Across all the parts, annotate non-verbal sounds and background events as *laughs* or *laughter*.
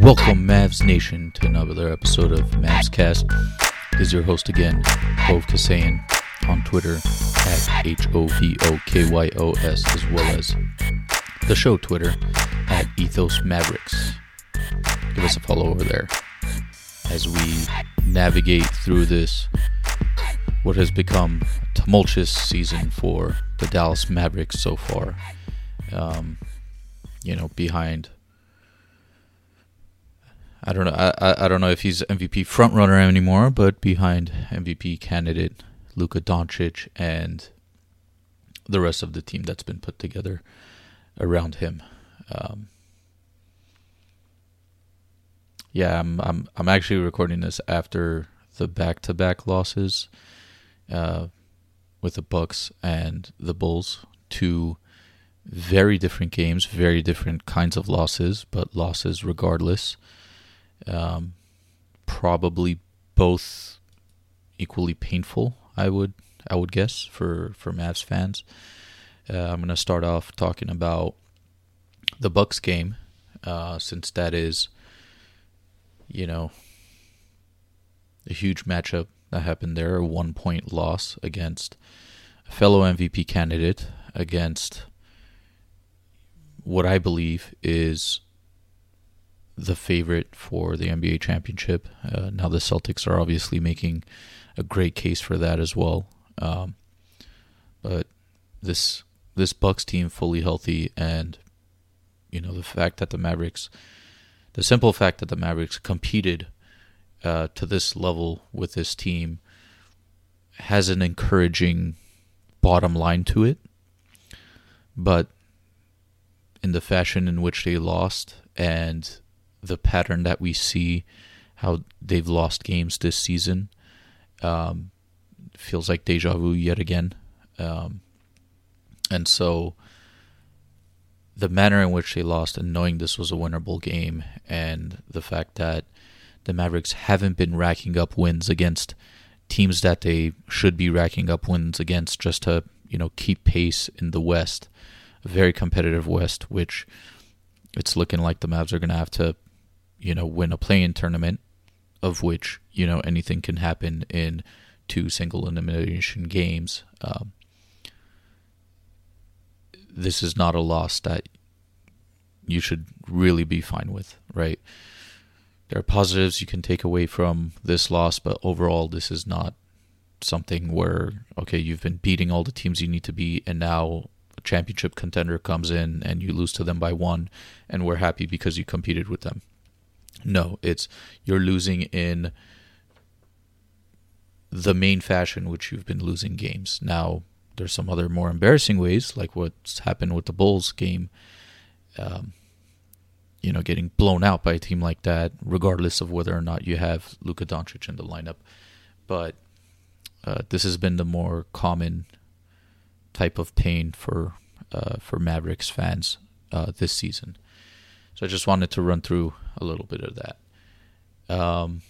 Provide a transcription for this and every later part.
Welcome, Mavs Nation, to another episode of Mavs Cast. This is your host again, Hove Kasayan, on Twitter at H O V O K Y O S, as well as the show Twitter at Ethos Mavericks. Give us a follow over there as we navigate through this, what has become a tumultuous season for the Dallas Mavericks so far. Um, you know, behind I don't know. I, I don't know if he's MVP frontrunner anymore, but behind MVP candidate Luka Doncic and the rest of the team that's been put together around him. Um, yeah, I'm I'm I'm actually recording this after the back-to-back losses uh, with the Bucks and the Bulls. Two very different games, very different kinds of losses, but losses regardless. Um, probably both equally painful. I would I would guess for for Mavs fans. Uh, I'm gonna start off talking about the Bucks game, uh, since that is, you know, a huge matchup that happened there. A one point loss against a fellow MVP candidate against what I believe is the favorite for the NBA championship. Uh, now the Celtics are obviously making a great case for that as well. Um, but this this Bucks team fully healthy, and you know the fact that the Mavericks, the simple fact that the Mavericks competed uh, to this level with this team, has an encouraging bottom line to it. But in the fashion in which they lost and the pattern that we see, how they've lost games this season, um, feels like deja vu yet again. Um, and so the manner in which they lost and knowing this was a winnable game and the fact that the Mavericks haven't been racking up wins against teams that they should be racking up wins against just to, you know, keep pace in the West. A very competitive West, which it's looking like the Mavs are going to have to you know, win a play-in tournament, of which you know anything can happen in two single elimination games. Um, this is not a loss that you should really be fine with, right? There are positives you can take away from this loss, but overall, this is not something where okay, you've been beating all the teams you need to beat, and now a championship contender comes in and you lose to them by one, and we're happy because you competed with them. No, it's you're losing in the main fashion which you've been losing games. Now, there's some other more embarrassing ways, like what's happened with the Bulls game. Um, you know, getting blown out by a team like that, regardless of whether or not you have Luka Doncic in the lineup. But uh, this has been the more common type of pain for uh, for Mavericks fans uh, this season. So I just wanted to run through a little bit of that. Um,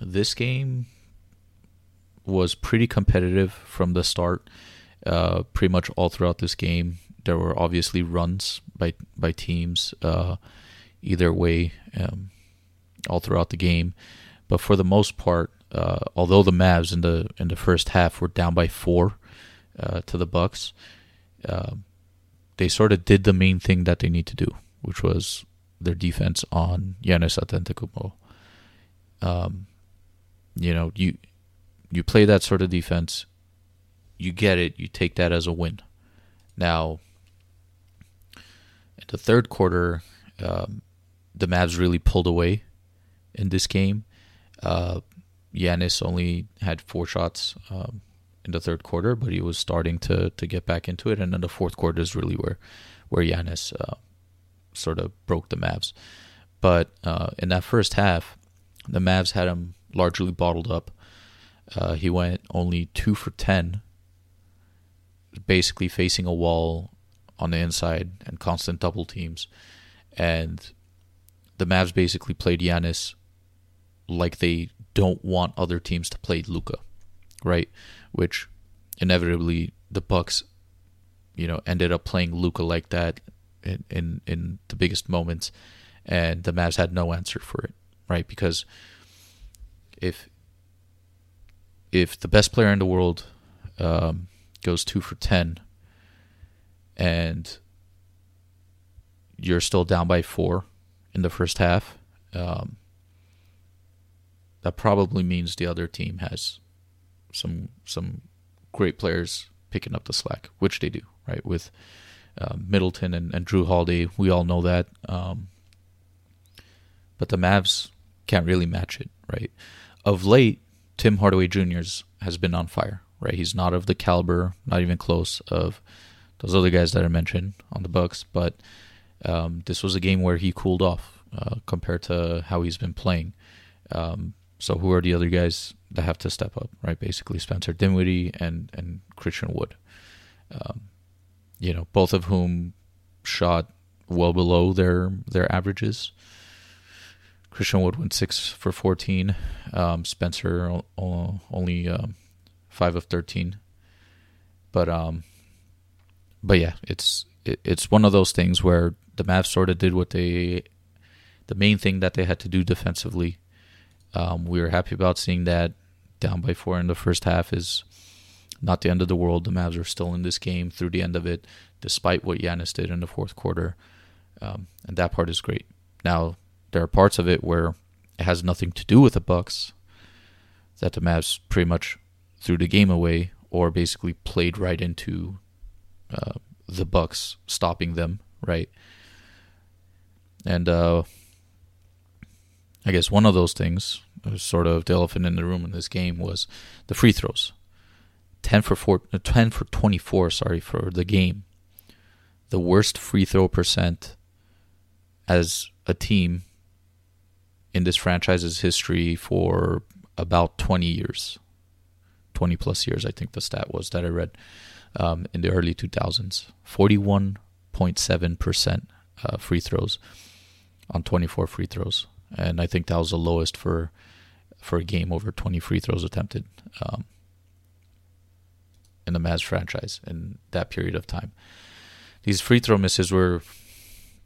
this game was pretty competitive from the start. Uh, pretty much all throughout this game, there were obviously runs by by teams uh, either way um, all throughout the game. But for the most part, uh, although the Mavs in the in the first half were down by four uh, to the Bucks, uh, they sort of did the main thing that they need to do, which was their defense on Giannis Antetokounmpo. Um, you know, you you play that sort of defense, you get it, you take that as a win. Now, in the third quarter, um, the Mavs really pulled away in this game. Uh, only had four shots um, in the third quarter, but he was starting to to get back into it, and then the fourth quarter is really where where Giannis uh, sort of broke the Mavs. But uh, in that first half, the Mavs had him largely bottled up. Uh, he went only two for ten, basically facing a wall on the inside and constant double teams. And the Mavs basically played Giannis like they don't want other teams to play Luka, right? Which inevitably the Bucks, you know, ended up playing Luka like that in, in in the biggest moments, and the Mavs had no answer for it, right? Because if if the best player in the world um, goes two for ten, and you're still down by four in the first half, um, that probably means the other team has some some great players picking up the slack, which they do, right? With uh, Middleton and, and, Jrue Holiday, we all know that. Um, but the Mavs can't really match it, right? Of late, Tim Hardaway Jr. has been on fire, right? He's not of the caliber, not even close of those other guys that I mentioned on the Bucks, but um, this was a game where he cooled off uh, compared to how he's been playing. Um, so who are the other guys that have to step up, right? Basically, Spencer Dinwiddie and and Christian Wood. Um, you know, both of whom shot well below their their averages. Christian Wood went six for fourteen. Um, Spencer only um, five of thirteen. But um, but yeah, it's it, it's one of those things where the Mavs sort of did what they, the main thing that they had to do defensively. Um, we were happy about seeing that down by four in the first half is not the end of the world. The Mavs are still in this game through the end of it, despite what Giannis did in the fourth quarter, um, and that part is great. Now there are parts of it where it has nothing to do with the Bucks that the Mavs pretty much threw the game away or basically played right into uh, the Bucks stopping them, right? And uh, I guess one of those things, sort of the elephant in the room in this game, was the free throws. 10 for four, uh, 10 for 24, sorry, for the game. The worst free throw percent as a team in this franchise's history for about 20 years. 20 plus years, I think the stat was that I read um, in the early 2000s. 41.7% uh, free throws on 24 free throws. And I think that was the lowest for for a game over 20 free throws attempted um, in the Mavs franchise in that period of time. These free throw misses were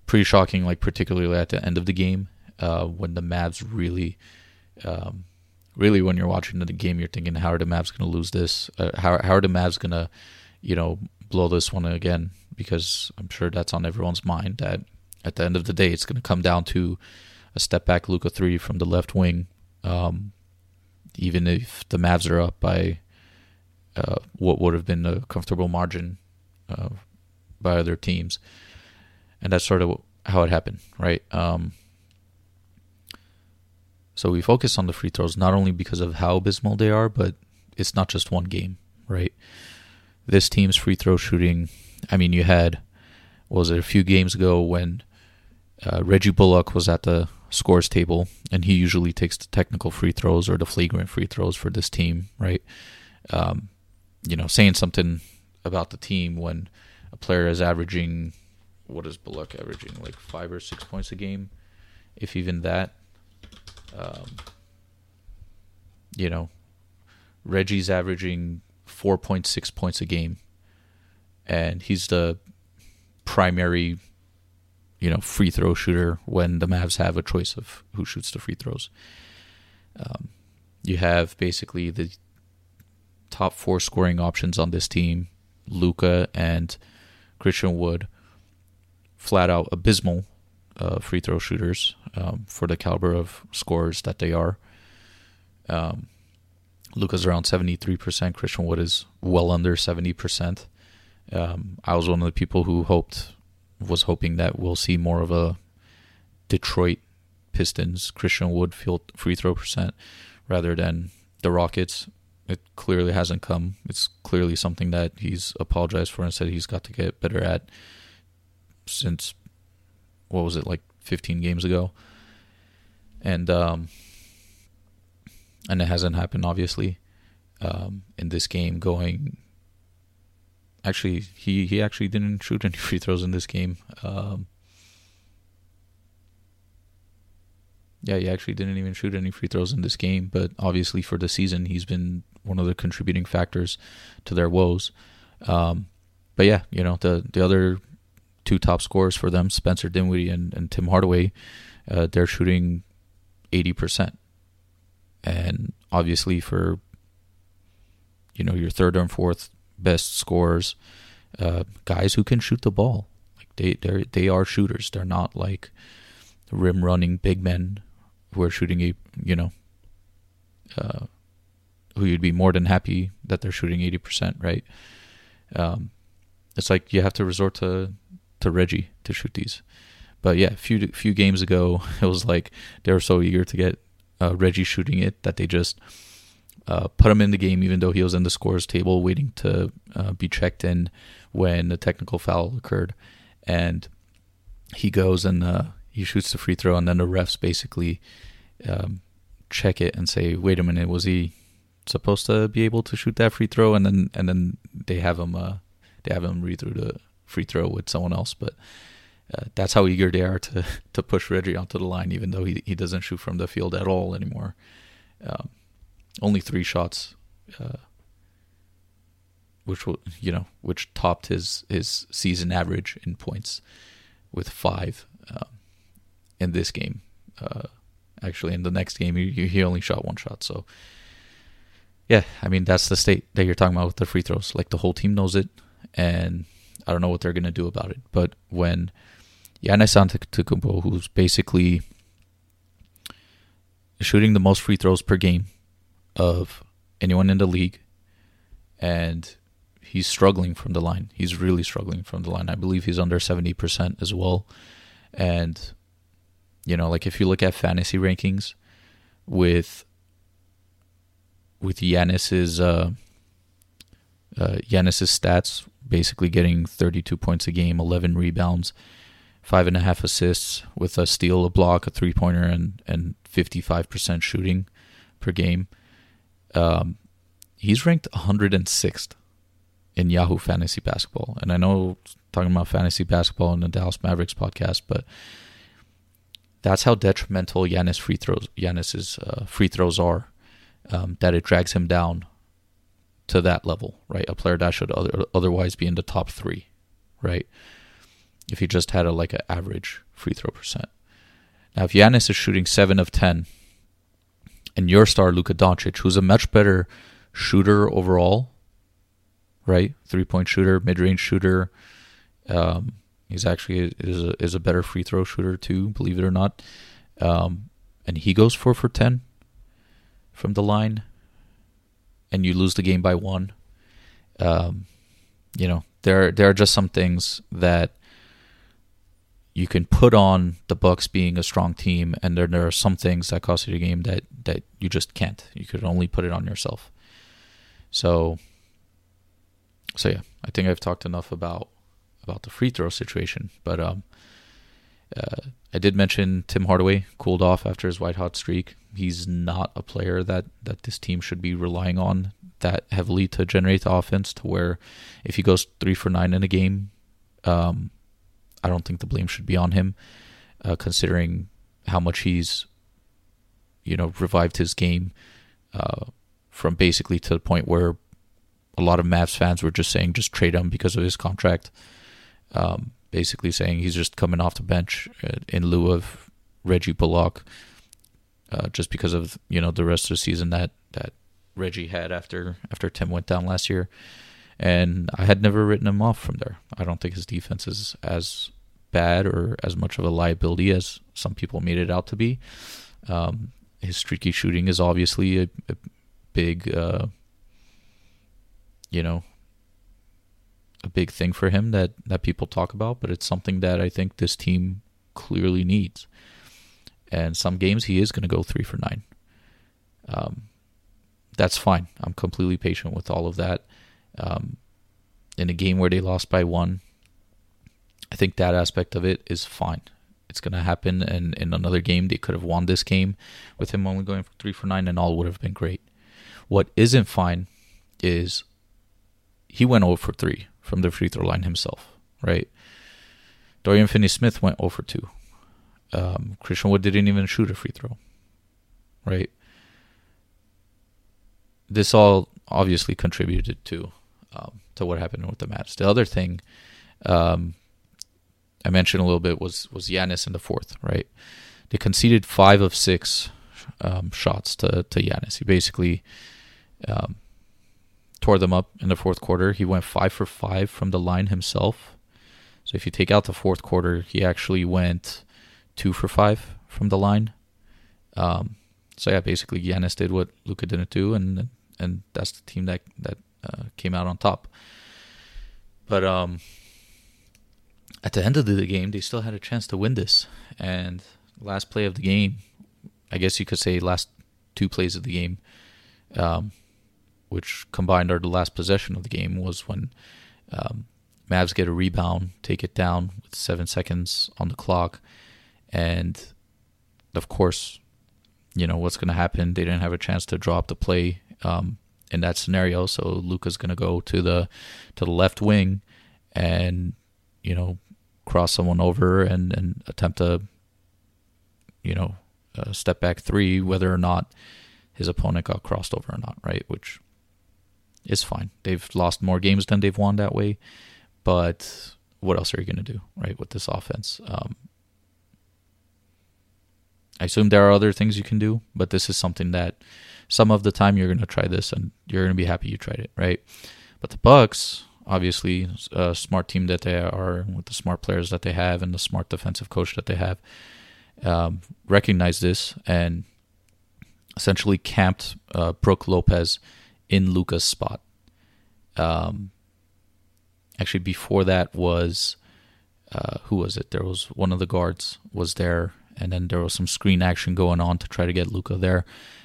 pretty shocking, like particularly at the end of the game uh, when the Mavs really, um, really when you're watching the game, you're thinking, how are the Mavs going to lose this? Uh, how how are the Mavs going to you know, blow this one again because I'm sure that's on everyone's mind that at the end of the day it's going to come down to a step back Luka three from the left wing. Um, even if the Mavs are up by uh, what would have been a comfortable margin uh, by other teams, and that's sort of how it happened, right? Um, so we focus on the free throws not only because of how abysmal they are, but it's not just one game, right? this team's free throw shooting. I mean, you had was it a few games ago when uh, Reggie Bullock was at the scores table, and he usually takes the technical free throws or the flagrant free throws for this team, right? Um, you know, saying something about the team when a player is averaging what is Bullock averaging like five or six points a game, if even that. Um, you know, Reggie's averaging 4.6 points a game, and he's the primary, you know, free throw shooter when the Mavs have a choice of who shoots the free throws. Um, you have basically the top four scoring options on this team: Luka and Christian Wood, flat out abysmal uh, free throw shooters um, for the caliber of scorers that they are. Um, Luka's around 73%. Christian Wood is well under 70%. Um, I was one of the people who hoped, was hoping that we'll see more of a Detroit Pistons Christian Wood field free throw percent rather than the Rockets. It clearly hasn't come. It's clearly something that he's apologized for and said he's got to get better at since, what was it, like 15 games ago. And, um, and it hasn't happened obviously um, in this game. Going, actually, he he actually didn't *laughs* shoot any free throws in this game. Um, yeah, he actually didn't even shoot any free throws in this game. But obviously, for the season, he's been one of the contributing factors to their woes. Um, but yeah, you know the the other two top scorers for them, Spencer Dinwiddie and, and Tim Hardaway, uh, they're shooting 80%. And obviously, for you know your third and fourth best scorers, uh, guys who can shoot the ball, like they they they are shooters. They're not like rim running big men who are shooting a you know uh, who you'd be more than happy that they're shooting 80%, right? Um, it's like you have to resort to to Reggie to shoot these. But yeah, a few few games ago, *laughs* it was like they were so eager to get uh, Reggie shooting it that they just uh, put him in the game, even though he was in the scores table waiting to uh, be checked in when the technical foul occurred, and he goes and uh, he shoots the free throw, and then the refs basically um, check it and say, "Wait a minute, was he supposed to be able to shoot that free throw?" And then and then they have him uh, they have him read through the free throw with someone else, but. Uh, that's how eager they are to, *laughs* to push Reggie onto the line, even though he he doesn't shoot from the field at all anymore. Um, only three shots, uh, which will you know which topped his his season average in points with five um, in this game. Uh, actually, in the next game, he he only shot one shot. So yeah, I mean that's the state that you're talking about with the free throws. Like the whole team knows it, and I don't know what they're gonna do about it. But when Giannis Antetokounmpo, who's basically shooting the most free throws per game of anyone in the league, and he's struggling from the line. He's really struggling from the line. I believe he's under 70% as well. And, you know, like if you look at fantasy rankings with with Giannis's uh, uh, Giannis's stats, basically getting 32 points a game, 11 rebounds, five and a half assists with a steal, a block, a three pointer, and and 55% shooting per game. Um, he's ranked 106th in Yahoo Fantasy Basketball, and I know talking about fantasy basketball in the Dallas Mavericks podcast, but that's how detrimental Giannis free throws Giannis's uh, free throws are. Um, that it drags him down to that level, right? A player that should other, otherwise be in the top three, right? If he just had a like an average free throw percent. Now, if Giannis is shooting seven of ten and your star Luka Doncic, who's a much better shooter overall, right? Three point shooter, mid range shooter. Um, he's actually is a, is a better free throw shooter too, believe it or not. Um, and he goes four for ten from the line, and you lose the game by one. Um, you know there there are just some things that you can put on the Bucks being a strong team, and then there are some things that cost you the game that that you just can't. You could only put it on yourself. So, so yeah, I think I've talked enough about about the free throw situation, but um, uh, I did mention Tim Hardaway cooled off after his white hot streak. He's not a player that that this team should be relying on that heavily to generate the offense. To where if he goes three for nine in a game, um, I don't think the blame should be on him, uh, considering how much he's, you know, revived his game uh, from basically to the point where a lot of Mavs fans were just saying just trade him because of his contract. Um, basically saying he's just coming off the bench uh, in lieu of Reggie Bullock, uh, just because of you know the rest of the season that that Reggie had after after Tim went down last year and I had never written him off from there. I don't think his defense is as bad or as much of a liability as some people made it out to be. Um, his streaky shooting is obviously a, a big, uh, you know, a big thing for him that that people talk about, but it's something that I think this team clearly needs. And some games he is going to go three for nine. Um, that's fine. I'm completely patient with all of that um, in a game where they lost by one. I think that aspect of it is fine. It's going to happen, and in another game, they could have won this game with him only going for three for nine, and all would have been great. What isn't fine is he went over for 3 from the free throw line himself, right? Dorian Finney Smith went 0 for 2. Um, Christian Wood didn't even shoot a free throw, right? This all obviously contributed to um, to what happened with the Mavs. The other thing um, I mentioned a little bit was was Giannis in the fourth, right? they conceded five of six um, shots to to Giannis. He basically um, tore them up in the fourth quarter. He went five for five from the line himself. So if you take out the fourth quarter, he actually went two for five from the line. Um, so yeah, basically Giannis did what Luka didn't do, and and that's the team that that uh, came out on top. But um, at the end of the game, they still had a chance to win this. And last play of the game, I guess you could say last two plays of the game, um, which combined are the last possession of the game, was when um, Mavs get a rebound, take it down with seven seconds on the clock, and of course, you know what's going to happen. They didn't have a chance to drop the play um, in that scenario, so Luka's going to go to the to the left wing, and you know cross someone over and and attempt a you know step back three, whether or not his opponent got crossed over or not, right? Which is fine. They've lost more games than they've won that way, but what else are you going to do, right, with this offense? Um, I assume there are other things you can do, but this is something that some of the time you're going to try this and you're going to be happy you tried it, right? But the Bucks, obviously, a smart team that they are with the smart players that they have and the smart defensive coach that they have, um, recognize this and essentially camped uh, Brook Lopez in Luka's spot. Um, actually, before that was uh, who was it? There was one of the guards was there and then there was some screen action going on to try to get Luka there,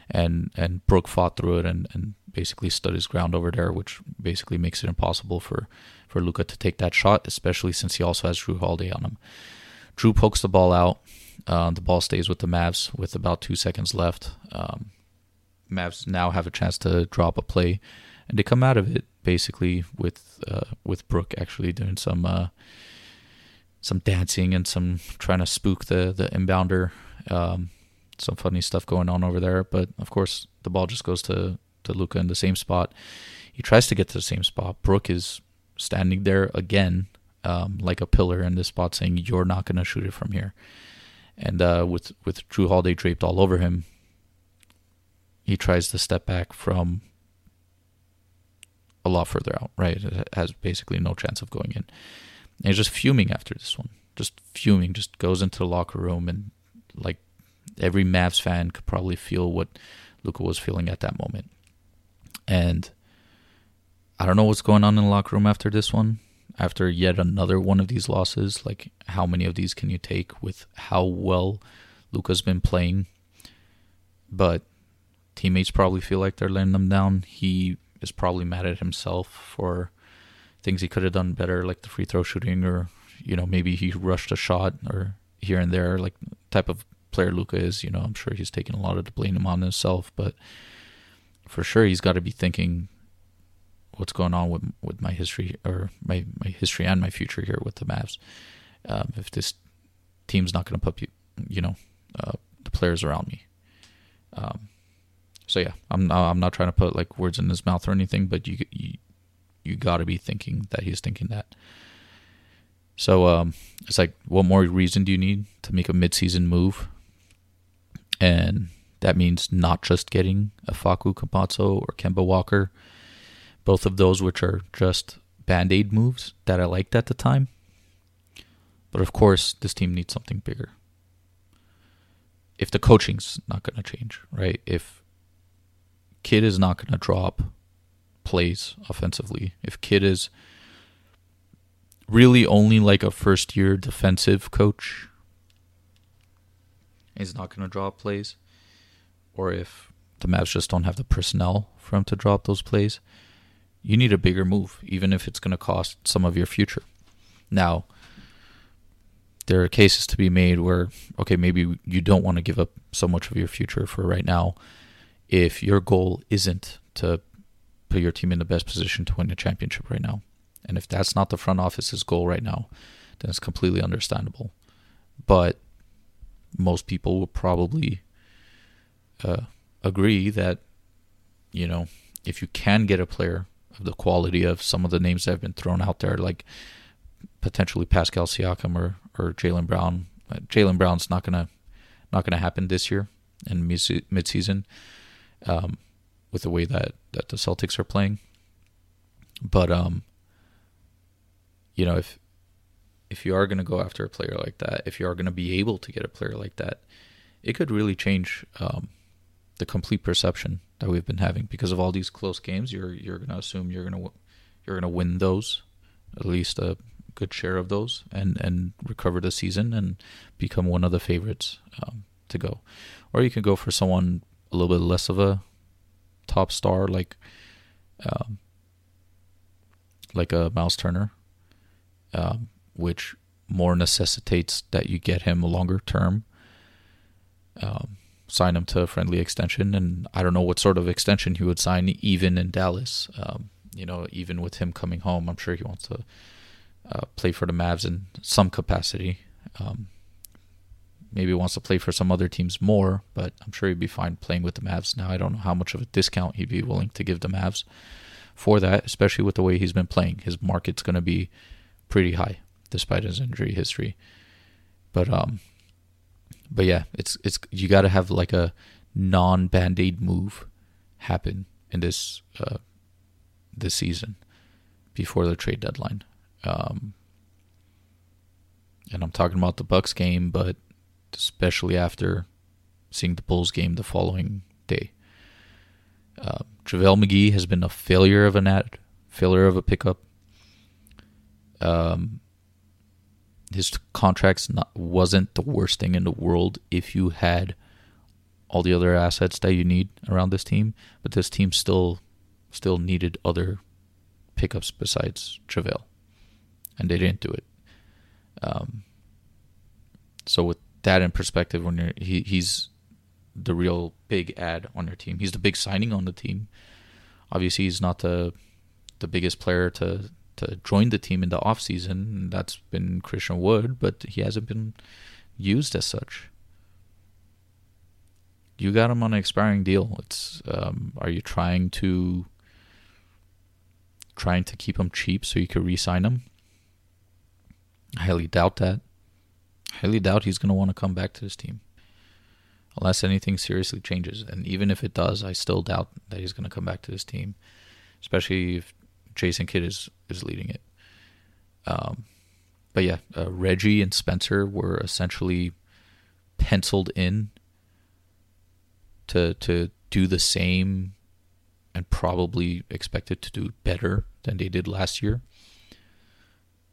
and and Brook fought through it and, and basically stood his ground over there, which basically makes it impossible for for Luka to take that shot, especially since he also has Jrue Holiday on him. Jrue pokes the ball out. Uh, the ball stays with the Mavs with about two seconds left. Um, Mavs now have a chance to drop a play, and they come out of it basically with uh, with Brook actually doing some uh, some dancing and some trying to spook the the inbounder. Um, some funny stuff going on over there, but of course the ball just goes to to Luka in the same spot. He tries to get to the same spot. Brook is standing there again, um, like a pillar in this spot, saying, "You're not going to shoot it from here." And uh, with with Jrue Holiday draped all over him, he tries to step back from a lot further out. Right, it has basically no chance of going in. And he's just fuming after this one. Just fuming. Just goes into the locker room and like every Mavs fan could probably feel what Luka was feeling at that moment. And I don't know what's going on in the locker room after this one. After yet another one of these losses, like how many of these can you take with how well Luka's been playing? But teammates probably feel like they're letting them down. He is probably mad at himself for things he could have done better, like the free throw shooting, or you know maybe he rushed a shot or here and there, like type of player Luka is. You know, I'm sure he's taking a lot of the blame on himself, but for sure he's got to be thinking what's going on with with my history or my my history and my future here with the Mavs. Um, if this team's not going to put you, you know, uh, the players around me. Um, so yeah, I'm I'm not trying to put like words in his mouth or anything, but you you you got to be thinking that he's thinking that. So um, it's like, what more reason do you need to make a midseason move? And that means not just getting a Facu Campazzo or Kemba Walker, both of those which are just band aid moves that I liked at the time. But of course, this team needs something bigger. If the coaching's not going to change, right? If Kidd is not going to drop plays offensively. If Kidd is really only like a first year defensive coach, he's not going to drop plays, or if the Mavs just don't have the personnel for him to drop those plays, you need a bigger move, even if it's going to cost some of your future. Now, there are cases to be made where, okay, maybe you don't want to give up so much of your future for right now if your goal isn't to put your team in the best position to win a championship right now. And if that's not the front office's goal right now, then it's completely understandable. But most people will probably uh, agree that, you know, if you can get a player of the quality of some of the names that have been thrown out there, like potentially Pascal Siakam or, or Jaylen Brown, uh, Jaylen Brown's not going to Not to happen this year in mid midseason, um, with the way that that the Celtics are playing. But um, you know, if if you are going to go after a player like that, if you are going to be able to get a player like that, it could really change um, the complete perception that we've been having because of all these close games. You're you're going to assume you're going to you're going to win those, at least a good share of those, and and recover the season and become one of the favorites um, to go. Or you can go for someone a little bit less of a top star like um, like a Miles Turner, um, which more necessitates that you get him a longer term. Um, sign him to a friendly extension, and I don't know what sort of extension he would sign, even in Dallas. Um, you know, even with him coming home, I'm sure he wants to uh, play for the Mavs in some capacity. Um, maybe wants to play for some other teams more, but I'm sure he'd be fine playing with the Mavs. Now, I don't know how much of a discount he'd be willing to give the Mavs for that, especially with the way he's been playing. His market's going to be pretty high despite his injury history. But um, but yeah, it's it's you got to have like a non band aid move happen in this uh, this season before the trade deadline. Um, and I'm talking about the Bucks game, but especially after seeing the Bulls game the following day. Uh, McGee has been a failure of an ad, failure of a pickup. Um, his contracts wasn't the worst thing in the world if you had all the other assets that you need around this team, but this team still still needed other pickups besides JaVale, and they didn't do it. Um, so with that in perspective, when you're, he he's the real big ad on your team. He's the big signing on the team. Obviously, he's not the the biggest player to to join the team in the off season. That's been Christian Wood, but he hasn't been used as such. You got him on an expiring deal. It's um, are you trying to trying to keep him cheap so you could re-sign him? I highly doubt that. I highly doubt he's going to want to come back to this team unless anything seriously changes. And even if it does, I still doubt that he's going to come back to this team, especially if Jason Kidd is is leading it. Um, but yeah, uh, Reggie and Spencer were essentially penciled in to to do the same and probably expected to do better than they did last year.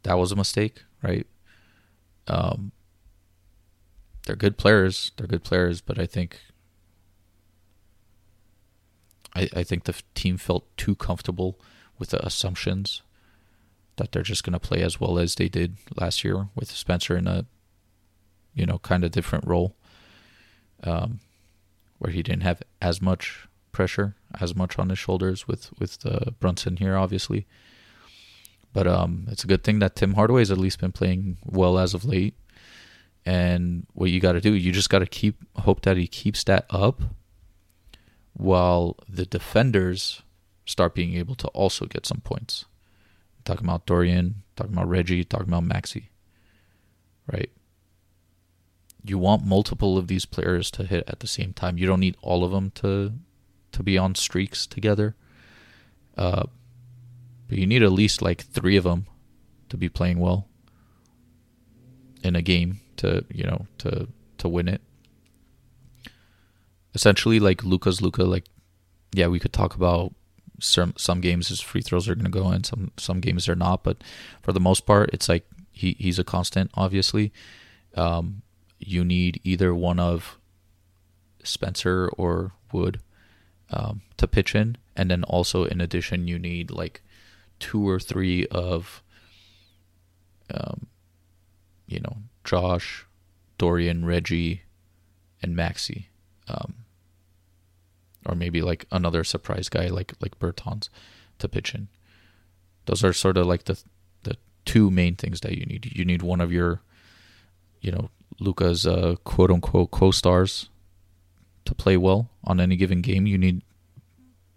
That was a mistake, right? Um, they're good players. They're good players, but I think I, I think the team felt too comfortable with the assumptions that they're just going to play as well as they did last year with Spencer in a you know kind of different role um, where he didn't have as much pressure as much on his shoulders with with uh, Brunson here obviously but um, it's a good thing that Tim Hardaway's at least been playing well as of late and what you got to do you just got to keep hope that he keeps that up while the defenders start being able to also get some points. talking about Dorian, talking about Reggie, talking about Maxi. Right? You want multiple of these players to hit at the same time. You don't need all of them to to be on streaks together. Uh, but you need at least like three of them to be playing well in a game to you know to to win it. Essentially, like Luka's Luka, like yeah, we could talk about some some games his free throws are going to go in, some some games they're not. But for the most part, it's like he he's a constant. Obviously, um, you need either one of Spencer or Wood um, to pitch in, and then also in addition, you need like two or three of, um, you know, Josh, Dorian, Reggie, and Maxi. Um, or maybe like another surprise guy like like Bertans to pitch in. Those are sort of like the the two main things that you need. You need one of your, you know, Luka's uh, quote unquote co-stars to play well on any given game. You need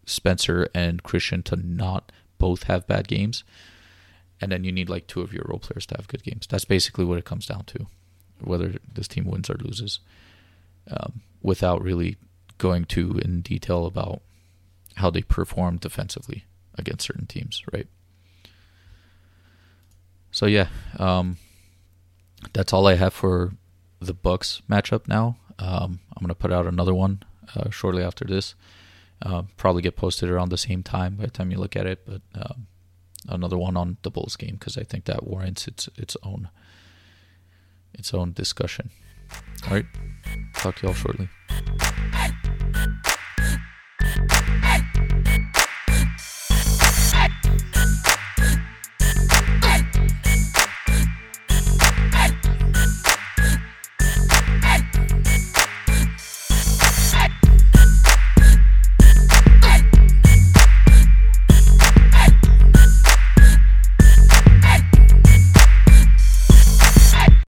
Spencer and Christian to not both have bad games, and then you need like two of your role players to have good games. That's basically what it comes down to, whether this team wins or loses. um, without really going too in detail about how they perform defensively against certain teams, right? So yeah, um, that's all I have for the Bucks matchup now. Um, I'm gonna put out another one uh, shortly after this. Uh, probably get posted around the same time by the time you look at it, but um, another one on the Bulls game because I think that warrants its its own its own discussion. All right, talk to y'all shortly.